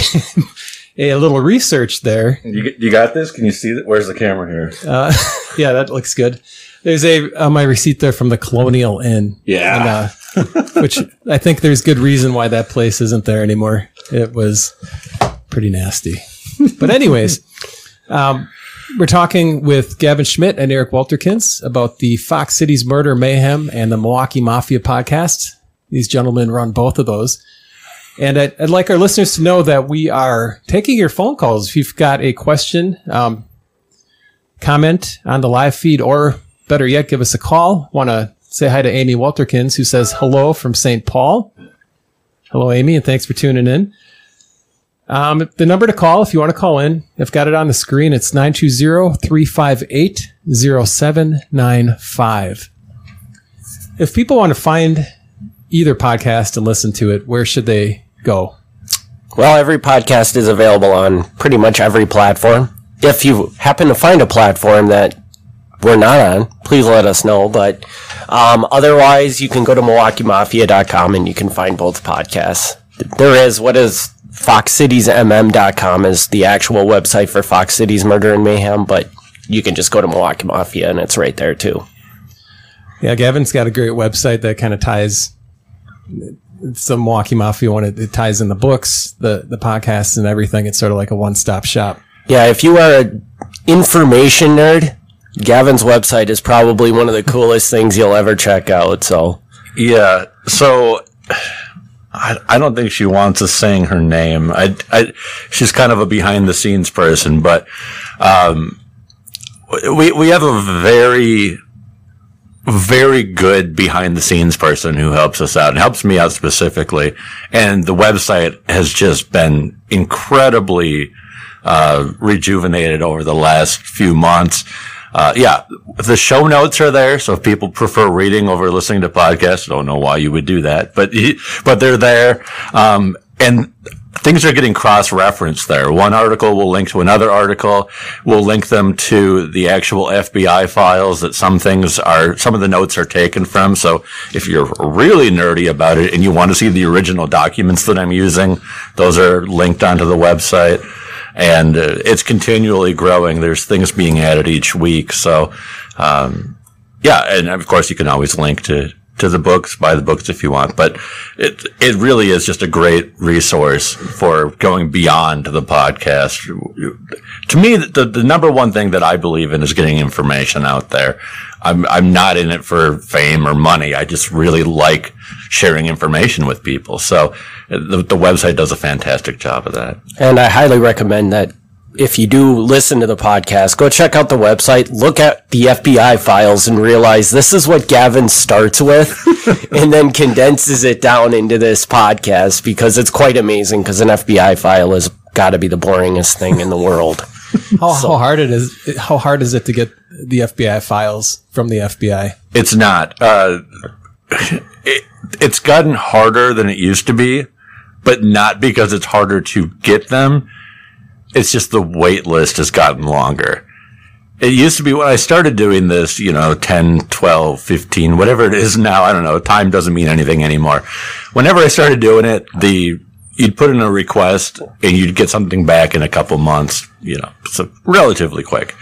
*laughs* a little research there. You, you got this? Can you see that? Where's the camera here? Uh, *laughs* yeah, that looks good. There's a on my receipt there from the Colonial Inn. Yeah. And, uh, which I think there's good reason why that place isn't there anymore. It was pretty nasty. But anyways, um, we're talking with Gavin Schmitt and Eric Wulterkens about the Fox Cities Murder Mayhem and the Milwaukee Mafia podcast. These gentlemen run both of those. And I'd, I'd like our listeners to know that we are taking your phone calls. If you've got a question, um, comment on the live feed, or better yet, give us a call. Want to say hi to Amy Wulterkens, who says hello from St. Paul. Hello, Amy, and thanks for tuning in. Um, the number to call, if you want to call in, I've got it on the screen. It's 920-358-0795. If people want to find either podcast and listen to it, where should they go? well, every podcast is available on pretty much every platform. If you happen to find a platform that we're not on, please let us know. But um, otherwise, you can go to MilwaukeeMafia.com and you can find both podcasts. There is what is FoxCitiesMM.com is the actual website for Fox Cities Murder and Mayhem, but you can just go to Milwaukee Mafia and it's right there too. Yeah, Gavin's got a great website that kind of ties some Milwaukee Mafia one. It, it ties in the books, the the podcasts, and everything. It's sort of like a one stop shop. Yeah, if you are an information nerd, Gavin's website is probably one of the coolest things you'll ever check out. So Yeah. So I, I don't think she wants us saying her name. I, I, she's kind of a behind the scenes person, but um, we we have a very very good behind the scenes person who helps us out and helps me out specifically. And the website has just been incredibly uh, rejuvenated over the last few months. Uh, yeah, the show notes are there. So if people prefer reading over listening to podcasts, I don't know why you would do that, but, *laughs* but they're there. Um, and things are getting cross-referenced there. One article will link to another article. We'll link them to the actual FBI files that some things are, some of the notes are taken from. So if you're really nerdy about it and you want to see the original documents that I'm using, those are linked onto the website. And uh, it's continually growing. There's things being added each week. So, um, yeah, and of course you can always link to to the books, buy the books if you want. But it it really is just a great resource for going beyond the podcast. To me, the, the number one thing that I believe in is getting information out there. I'm I'm not in it for fame or money. I just really like sharing information with people. So uh, the, the website does a fantastic job of that. And I highly recommend that if you do listen to the podcast, go check out the website, look at the FBI files and realize this is what Gavin starts with *laughs* and then condenses it down into this podcast because it's quite amazing because an FBI file has got to be the boringest thing in the world. *laughs* How, how hard it is? How hard is it to get the FBI files from the FBI? It's not. Uh, it, it's gotten harder than it used to be, but not because it's harder to get them. It's just the wait list has gotten longer. It used to be when I started doing this, you know, 10, 12, 15, whatever it is now. I don't know. Time doesn't mean anything anymore. Whenever I started doing it, the, you'd put in a request and you'd get something back in a couple months, you know, so relatively quick.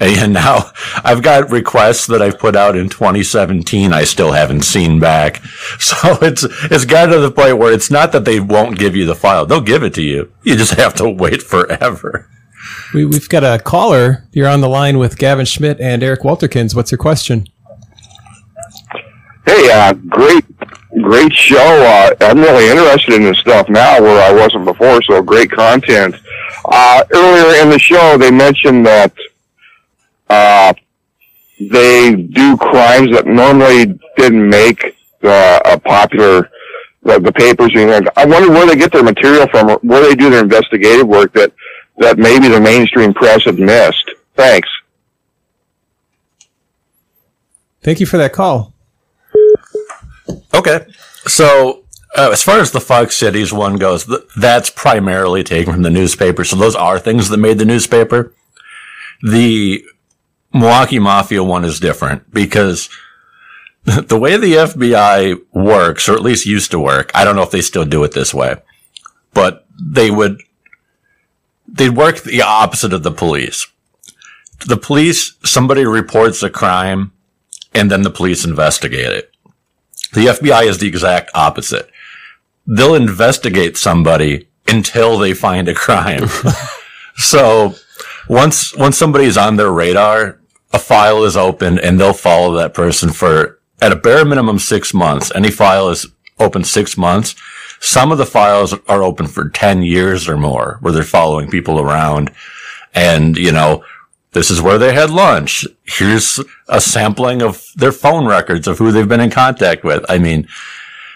*laughs* And now I've got requests that I've put out in 2017 I still haven't seen back. *laughs* So it's, it's gotten to the point where it's not that they won't give you the file. They'll give it to you. You just have to wait forever. *laughs* We, we've got a caller. You're on the line with Gavin Schmitt and Eric Wulterkens. What's your question? Hey, uh, great, great show. Uh, I'm really interested in this stuff now where I wasn't before, so great content. Uh, earlier in the show, they mentioned that, uh, they do crimes that normally didn't make uh, a popular, the, the papers. And I wonder where they get their material from, or where they do their investigative work that, that maybe the mainstream press had missed. Thanks. Thank you for that call. Okay. So, uh, as far as the Fox Cities one goes, th- that's primarily taken from the newspaper. So those are things that made the newspaper. The Milwaukee Mafia one is different because *laughs* the way the FBI works, or at least used to work, I don't know if they still do it this way, but they would, they'd work the opposite of the police. The police, somebody reports a crime and then the police investigate it. The FBI is the exact opposite. They'll investigate somebody until they find a crime. *laughs* so once, once somebody's on their radar, a file is opened and they'll follow that person for at a bare minimum six months. Any file is open six months. Some of the files are open for 10 years or more where they're following people around and, you know, this is where they had lunch. Here's a sampling of their phone records of who they've been in contact with. I mean,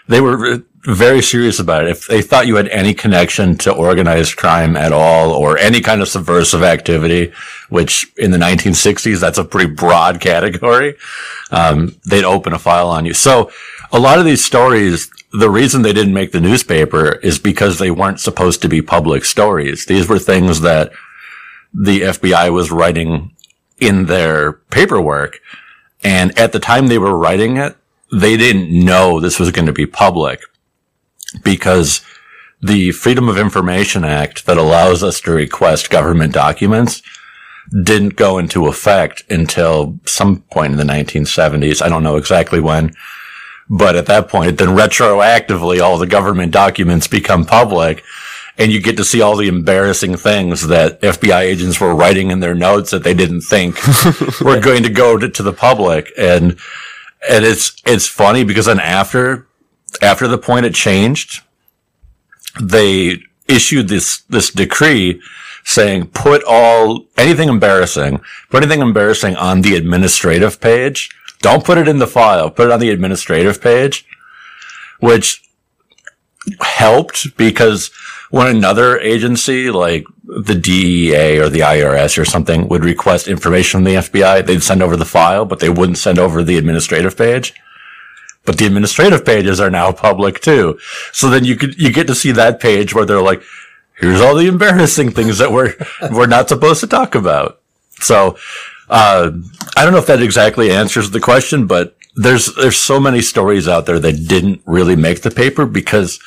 they were very serious about it. If they thought you had any connection to organized crime at all or any kind of subversive activity, which in the 1960s, that's a pretty broad *laughs* category, um, they'd open a file on you. So a lot of these stories, the reason they didn't make the newspaper is because they weren't supposed to be public stories. These were things that the FBI was writing in their paperwork. And at the time they were writing it, they didn't know this was going to be public because the Freedom of Information Act that allows us to request government documents didn't go into effect until some point in the 1970s. I don't know exactly when, but at that point, then retroactively all the government documents become public and you get to see all the embarrassing things that FBI agents were writing in their notes that they didn't think *laughs* were going to go to, to the public. And, and it's, it's funny because then after, after the point it changed, they issued this, this decree saying put all, anything embarrassing, put anything embarrassing on the administrative page. Don't put it in the file, put it on the administrative page, which helped because when another agency like the DEA or the IRS or something would request information from the FBI, they'd send over the file, but they wouldn't send over the administrative page. But the administrative pages are now public too. So then you could, you get to see that page where they're like, here's all the embarrassing things that we're, *laughs* we're not supposed to talk about. So, uh, I don't know if that exactly answers the question, but there's, there's so many stories out there that didn't really make the paper because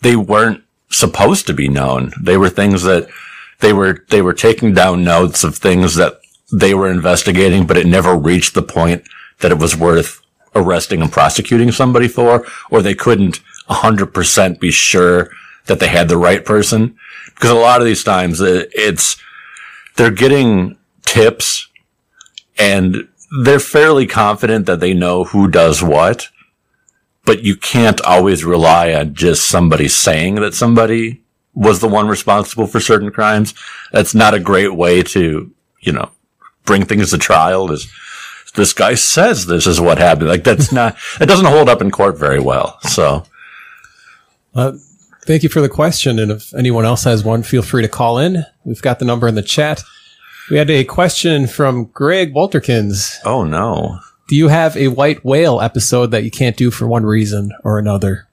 they weren't supposed to be known. They were things that they were, they were taking down notes of things that they were investigating, but it never reached the point that it was worth arresting and prosecuting somebody for, or they couldn't 100% be sure that they had the right person. Because a lot of these times uh, it's, they're getting tips and they're fairly confident that they know who does what, but you can't always rely on just somebody saying that somebody was the one responsible for certain crimes. That's not a great way to, you know, bring things to trial is this guy says this is what happened. Like that's not, it doesn't hold up in court very well. So. Uh, thank you for the question. And if anyone else has one, feel free to call in. We've got the number in the chat. We had a question from Greg Wulterkens. Oh no. Do you have a white whale episode that you can't do for one reason or another?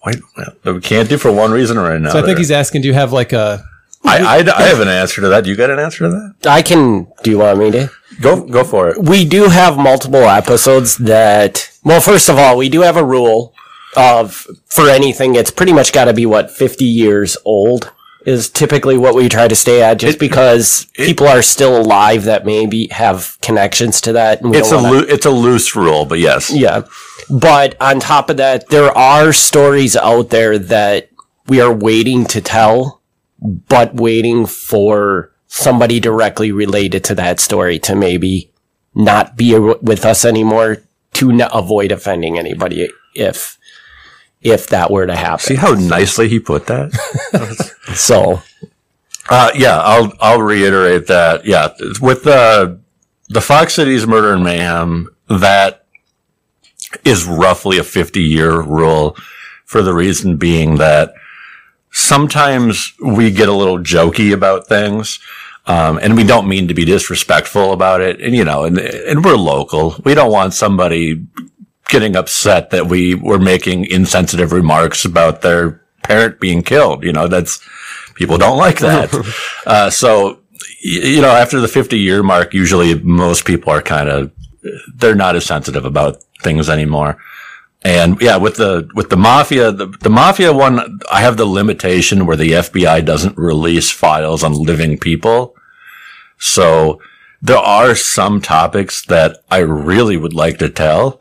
White whale that we can't do for one reason or another. So I think he's asking, do you have like a I, I, I have an answer to that. Do you got an answer to that? I can. Do you want me to? Go go for it. We do have multiple episodes that. Well, first of all, we do have a rule of for anything. It's pretty much got to be what fifty years old is typically what we try to stay at, just It- because it- people are still alive that maybe have connections to that. And It's a wanna- loo- it's a loose rule, but yes. yeah. But on top of that, there are stories out there that we are waiting to tell, but waiting for somebody directly related to that story to maybe not be a- with us anymore to n- avoid offending anybody if if that were to happen. See how nicely he put that? *laughs* So Uh, yeah, I'll I'll reiterate that. Yeah, with the the Fox Cities Murder and Mayhem, that is roughly a fifty year rule, for the reason being that sometimes we get a little jokey about things. Um, and we don't mean to be disrespectful about it. And, you know, and, and we're local. We don't want somebody getting upset that we were making insensitive remarks about their parent being killed. You know, that's, people don't like that. *laughs* uh, so, you know, after the 50 year mark, usually most people are kind of, they're not as sensitive about things anymore. And yeah, with the, with the mafia, the, the mafia one, I have the limitation where the FBI doesn't release files on living people. So there are some topics that I really would like to tell,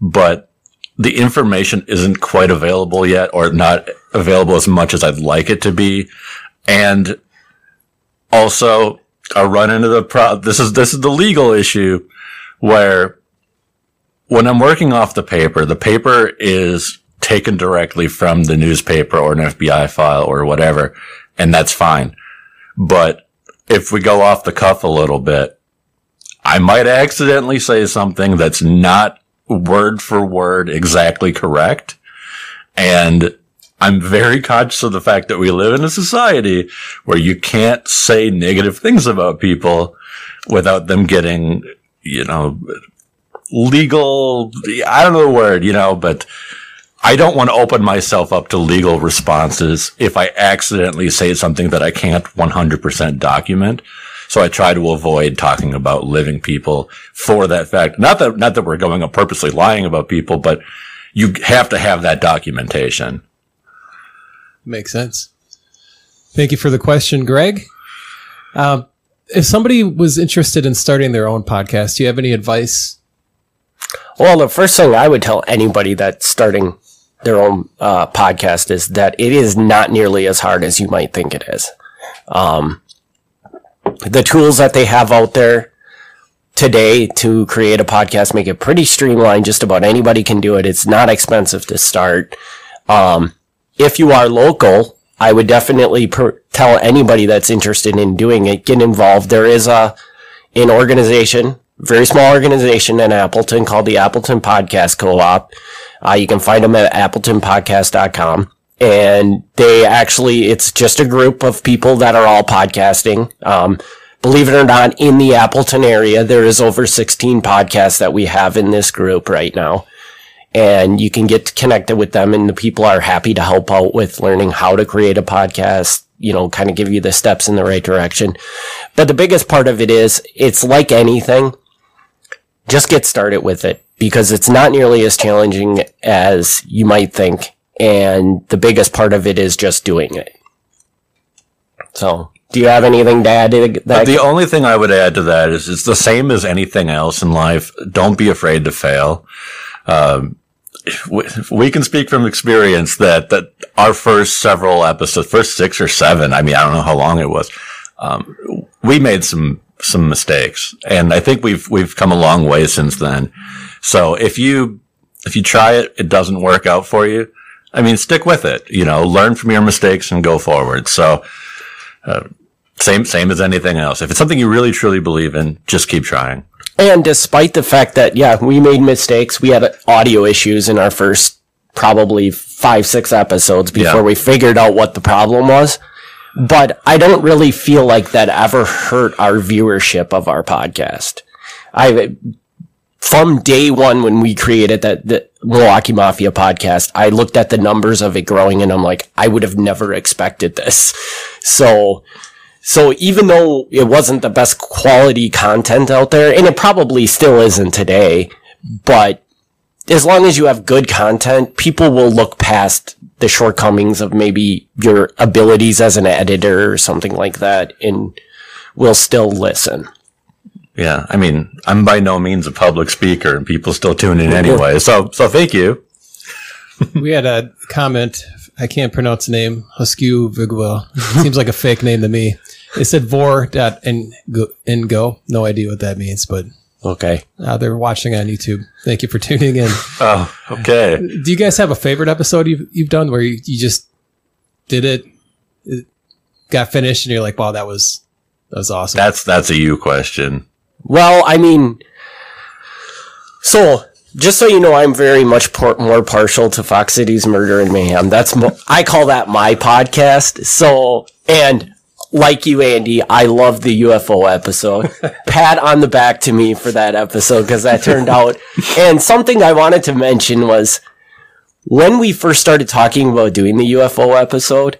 but the information isn't quite available yet or not available as much as I'd like it to be. And also I run into the pro, this is, this is the legal issue where when I'm working off the paper, the paper is taken directly from the newspaper or an FBI file or whatever, and that's fine. But if we go off the cuff a little bit, I might accidentally say something that's not word for word exactly correct. And I'm very conscious of the fact that we live in a society where you can't say negative things about people without them getting, you know, legal, I don't know the word, you know, but I don't want to open myself up to legal responses if I accidentally say something that I can't 100% document. So I try to avoid talking about living people for that fact. Not that, not that we're going up purposely lying about people, but you have to have that documentation. Makes sense. Thank you for the question, Greg. Um, if somebody was interested in starting their own podcast, do you have any advice? Well, the first thing I would tell anybody that's starting their own uh, podcast is that it is not nearly as hard as you might think it is. Um, the tools that they have out there today to create a podcast make it pretty streamlined. Just about anybody can do it. It's not expensive to start. Um, if you are local, I would definitely per- tell anybody that's interested in doing it, get involved. There is a an organization, very small organization in Appleton called the Appleton Podcast Co-op. Uh, you can find them at appletonpodcast.com. And they actually, it's just a group of people that are all podcasting. Um, believe it or not, in the Appleton area, there is over 16 podcasts that we have in this group right now. And you can get connected with them and the people are happy to help out with learning how to create a podcast, you know, kind of give you the steps in the right direction. But the biggest part of it is it's like anything. Just get started with it because it's not nearly as challenging as you might think. And the biggest part of it is just doing it. So Do you have anything to add to that? the only thing I would add to that is it's the same as anything else in life. Don't be afraid to fail. Um, we, we can speak from experience that, that our first several episodes, first six or seven, I mean, I don't know how long it was. Um, we made some, some mistakes and I think we've, we've come a long way since then. So if you, if you try it, it doesn't work out for you. I mean, stick with it, you know, learn from your mistakes and go forward. So, uh, same, same as anything else. If it's something you really truly believe in, just keep trying. And despite the fact that, yeah, we made mistakes, we had audio issues in our first probably five, six episodes before Yeah. we figured out what the problem was. But I don't really feel like that ever hurt our viewership of our podcast. I, from day one when we created that, the Milwaukee Mafia podcast, I looked at the numbers of it growing and I'm like, I would have never expected this. So, so even though it wasn't the best quality content out there, and it probably still isn't today, but as long as you have good content, people will look past the shortcomings of maybe your abilities as an editor or something like that and will still listen. Yeah. I mean, I'm by no means a public speaker and people still tune in anyway. So, so thank you. we had a comment. I can't pronounce the name. Husky Vigwa. *laughs* Seems like a fake name to me. It said vor.ngo. No idea what that means, but Okay. uh, they're watching on YouTube. Thank you for *laughs* tuning in. Oh, okay. Do you guys have a favorite episode you've, you've done where you, you just did it, it got finished, and you're like, wow, that was, that was awesome. That's, that's a you question. Well, I mean, so just so you know, I'm very much por- more partial to Fox City's Murder and Mayhem. That's mo- I call that my podcast. So, and like you, Andy, I love the UFO episode. *laughs* Pat on the back to me for that episode because that turned out. And something I wanted to mention was when we first started talking about doing the UFO episode.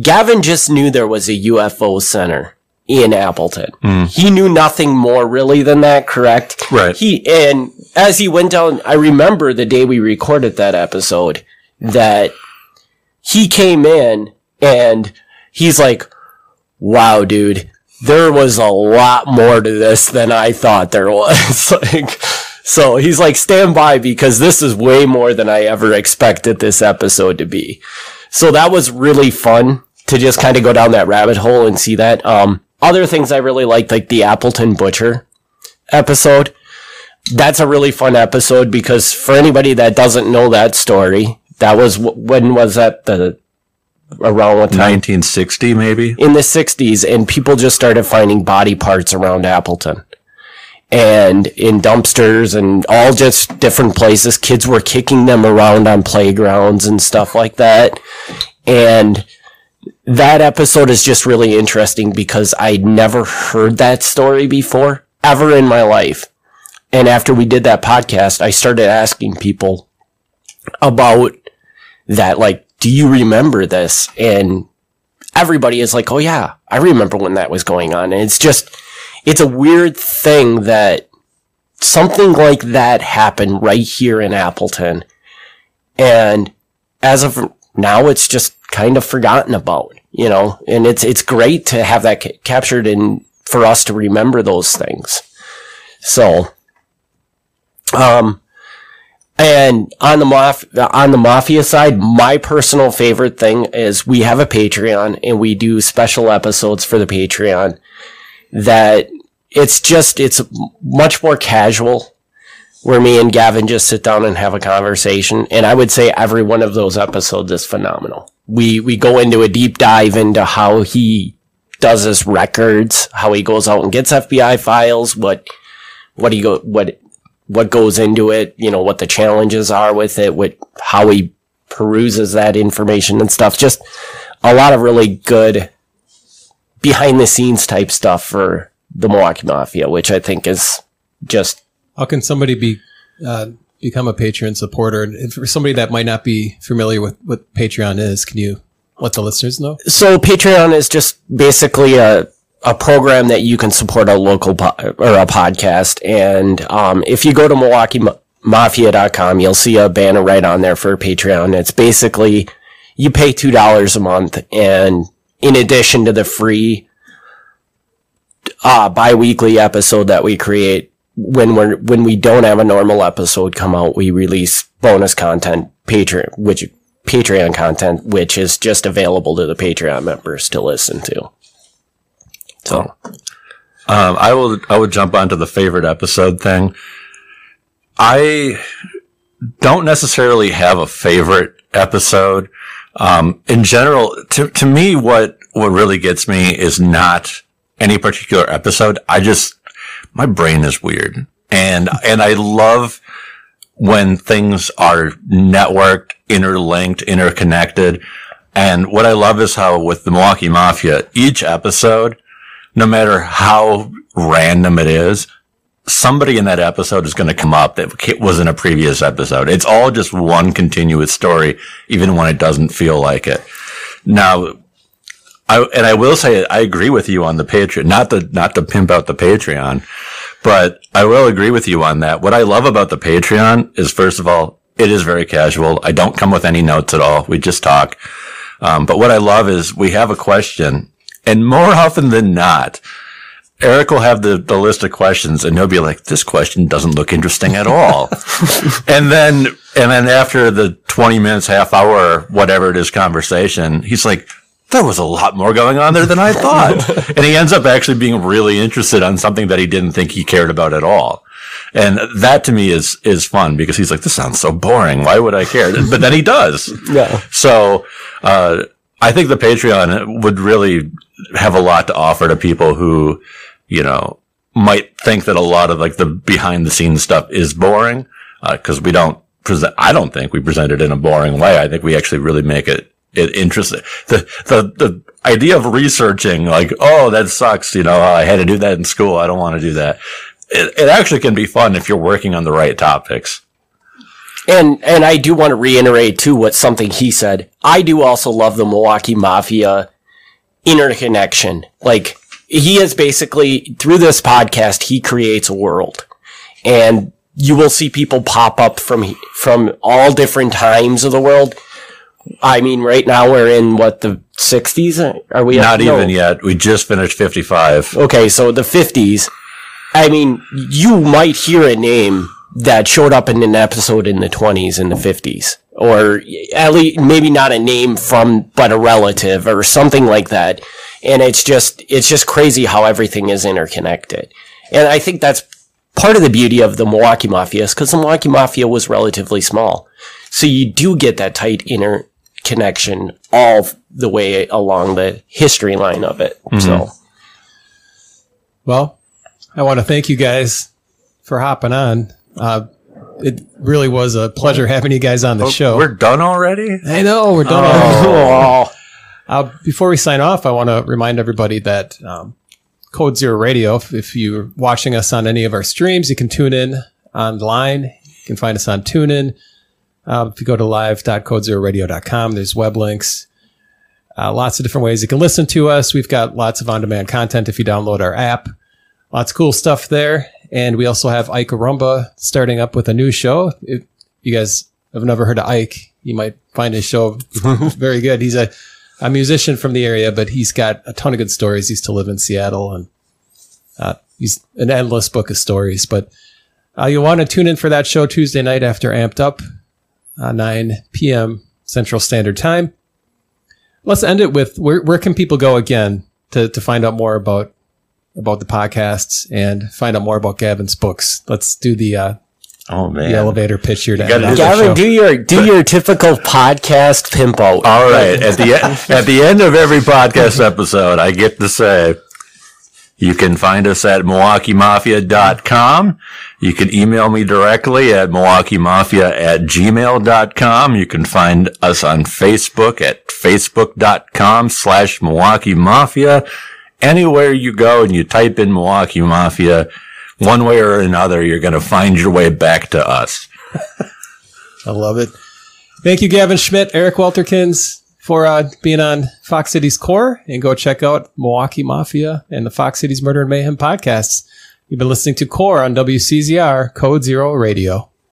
Gavin just knew there was a UFO center in Appleton. Mm. He knew nothing more really than that, correct? Right. He and as he went down, I remember the day we recorded that episode that he came in and he's like, "Wow, dude, there was a lot more to this than I thought there was." *laughs* like, so he's like, "Stand by because this is way more than I ever expected this episode to be." So that was really fun to just kind of go down that rabbit hole and see that. Um, other things I really liked, like the Appleton Butcher episode. That's a really fun episode because for anybody that doesn't know that story, that was when was that the around what time? 1960 maybe? in the 60s and people just started finding body parts around Appleton. And in dumpsters and all just different places kids were kicking them around on playgrounds and stuff like that. And that episode is just really interesting because I'd never heard that story before ever in my life. And after we did that podcast I started asking people about that like do you remember this and everybody is like, oh yeah, I remember when that was going on. And it's just, it's a weird thing that something like that happened right here in Appleton. And as of now, it's just kind of forgotten about, you know, and it's, it's great to have that ca- captured and for us to remember those things. So, um, and on the maf- on the mafia side, my personal favorite thing is we have a Patreon and we do special episodes for the Patreon. That it's just it's much more casual, where me and Gavin just sit down and have a conversation. And I would say every one of those episodes is phenomenal. We we go into a deep dive into how he does his records, how he goes out and gets FBI files, what what he go what what goes into it, you know, what the challenges are with it, what how he peruses that information and stuff. Just a lot of really good behind the scenes type stuff for the Milwaukee Mafia, which I think is just How can somebody be uh, become a Patreon supporter? And for somebody that might not be familiar with what Patreon is, can you let the listeners know? so Patreon is just basically a a program that you can support a local po- or a podcast. And um, if you go to MilwaukeeMafia.com, you'll see a banner right on there for Patreon. It's basically you pay two dollars a month and in addition to the free uh, bi-weekly episode that we create when we're when we don't have a normal episode come out, we release bonus content, Patreon, which Patreon content, which is just available to the Patreon members to listen to. So Um, I will. I will jump onto the favorite episode thing. I don't necessarily have a favorite episode. Um, in general, to to me, what what really gets me is not any particular episode. I just my brain is weird, and and I love when things are networked, interlinked, interconnected. And what I love is how with the Milwaukee Mafia, each episode no matter how random it is, somebody in that episode is going to come up that was in a previous episode. It's all just one continuous story, even when it doesn't feel like it. Now, I, and I will say, I agree with you on the Patreon, not to, not to pimp out the Patreon, but I will agree with you on that. What I love about the Patreon is, first of all, it is very casual. I don't come with any notes at all. We just talk. Um, but what I love is we have a question and more often than not, Eric will have the, the list of questions and he'll be like, this question doesn't look interesting at all. *laughs* and then, and then after the 20 minutes, half hour, whatever it is conversation, he's like, there was a lot more going on there than I thought. *laughs* and he ends up actually being really interested on something that he didn't think he cared about at all. And that to me is, is fun because he's like, this sounds so boring. Why would I care? But then he does. Yeah. So, uh, I think the Patreon would really have a lot to offer to people who, you know, might think that a lot of like the behind the scenes stuff is boring. Uh, cause we don't present, I don't think we present it in a boring way. I think we actually really make it, it interesting. The, the, the idea of researching like, oh, that sucks. You know, I had to do that in school. I don't want to do that. It, it actually can be fun if you're working on the right topics. And and I do want to reiterate too what something he said. I do also love the Milwaukee Mafia interconnection. Like he is basically through this podcast, he creates a world, and you will see people pop up from from all different times of the world. I mean, right now we're in what the 60s? Are we not no. even yet? We just finished 55. Okay, so the 50s. I mean, you might hear a name that showed up in an episode in the 20s and the 50s or at least maybe not a name from but a relative or something like that. And it's just it's just crazy how everything is interconnected. And i think that's part of the beauty of the milwaukee mafia is because the milwaukee mafia was relatively small. So you do get that tight interconnection all the way along the history line of it. Mm-hmm. so. Well i want to thank you guys for hopping on uh, it really was a pleasure having you guys on the oh, show. We're done already. I know we're done. Oh. uh, before we sign off, I want to remind everybody that um, Code Zero Radio. If, if, you're watching us on any of our streams, you can tune in online. You can find us on TuneIn. Uh, if you go to live.codezeroradio.com, there's web links. Uh, lots of different ways you can listen to us. We've got lots of on-demand content if you download our app. Lots of cool stuff there. And we also have Ike Arumba starting up with a new show. If you guys have never heard of Ike, you might find his show *laughs* very good. He's a, a musician from the area, but he's got a ton of good stories. He used to live in Seattle and uh, he's an endless book of stories. But uh, you'll want to tune in for that show Tuesday night after Amped Up, uh, 9 p.m. Central Standard Time. Let's end it with where, where can people go again to, to find out more about about the podcasts and find out more about Gavin's books. Let's do the uh, oh man the elevator pitch here. To Gavin, do your do your typical podcast pimp out. All right, at the *laughs* at the end of every podcast episode, I get to say. You can find us at MilwaukeeMafia.com. You can email me directly at MilwaukeeMafia at gmail.com. You can find us on Facebook at Facebook.com slash Milwaukee Mafia anywhere you go and you type in Milwaukee Mafia, one way or another, you're going to find your way back to us. *laughs* I love it. Thank you, Gavin Schmitt, Eric Wulterkens, for uh, being on Fox Cities Core. And go check out Milwaukee Mafia and the Fox Cities Murder and Mayhem podcasts. You've been listening to Core on WCZR Code Zero Radio.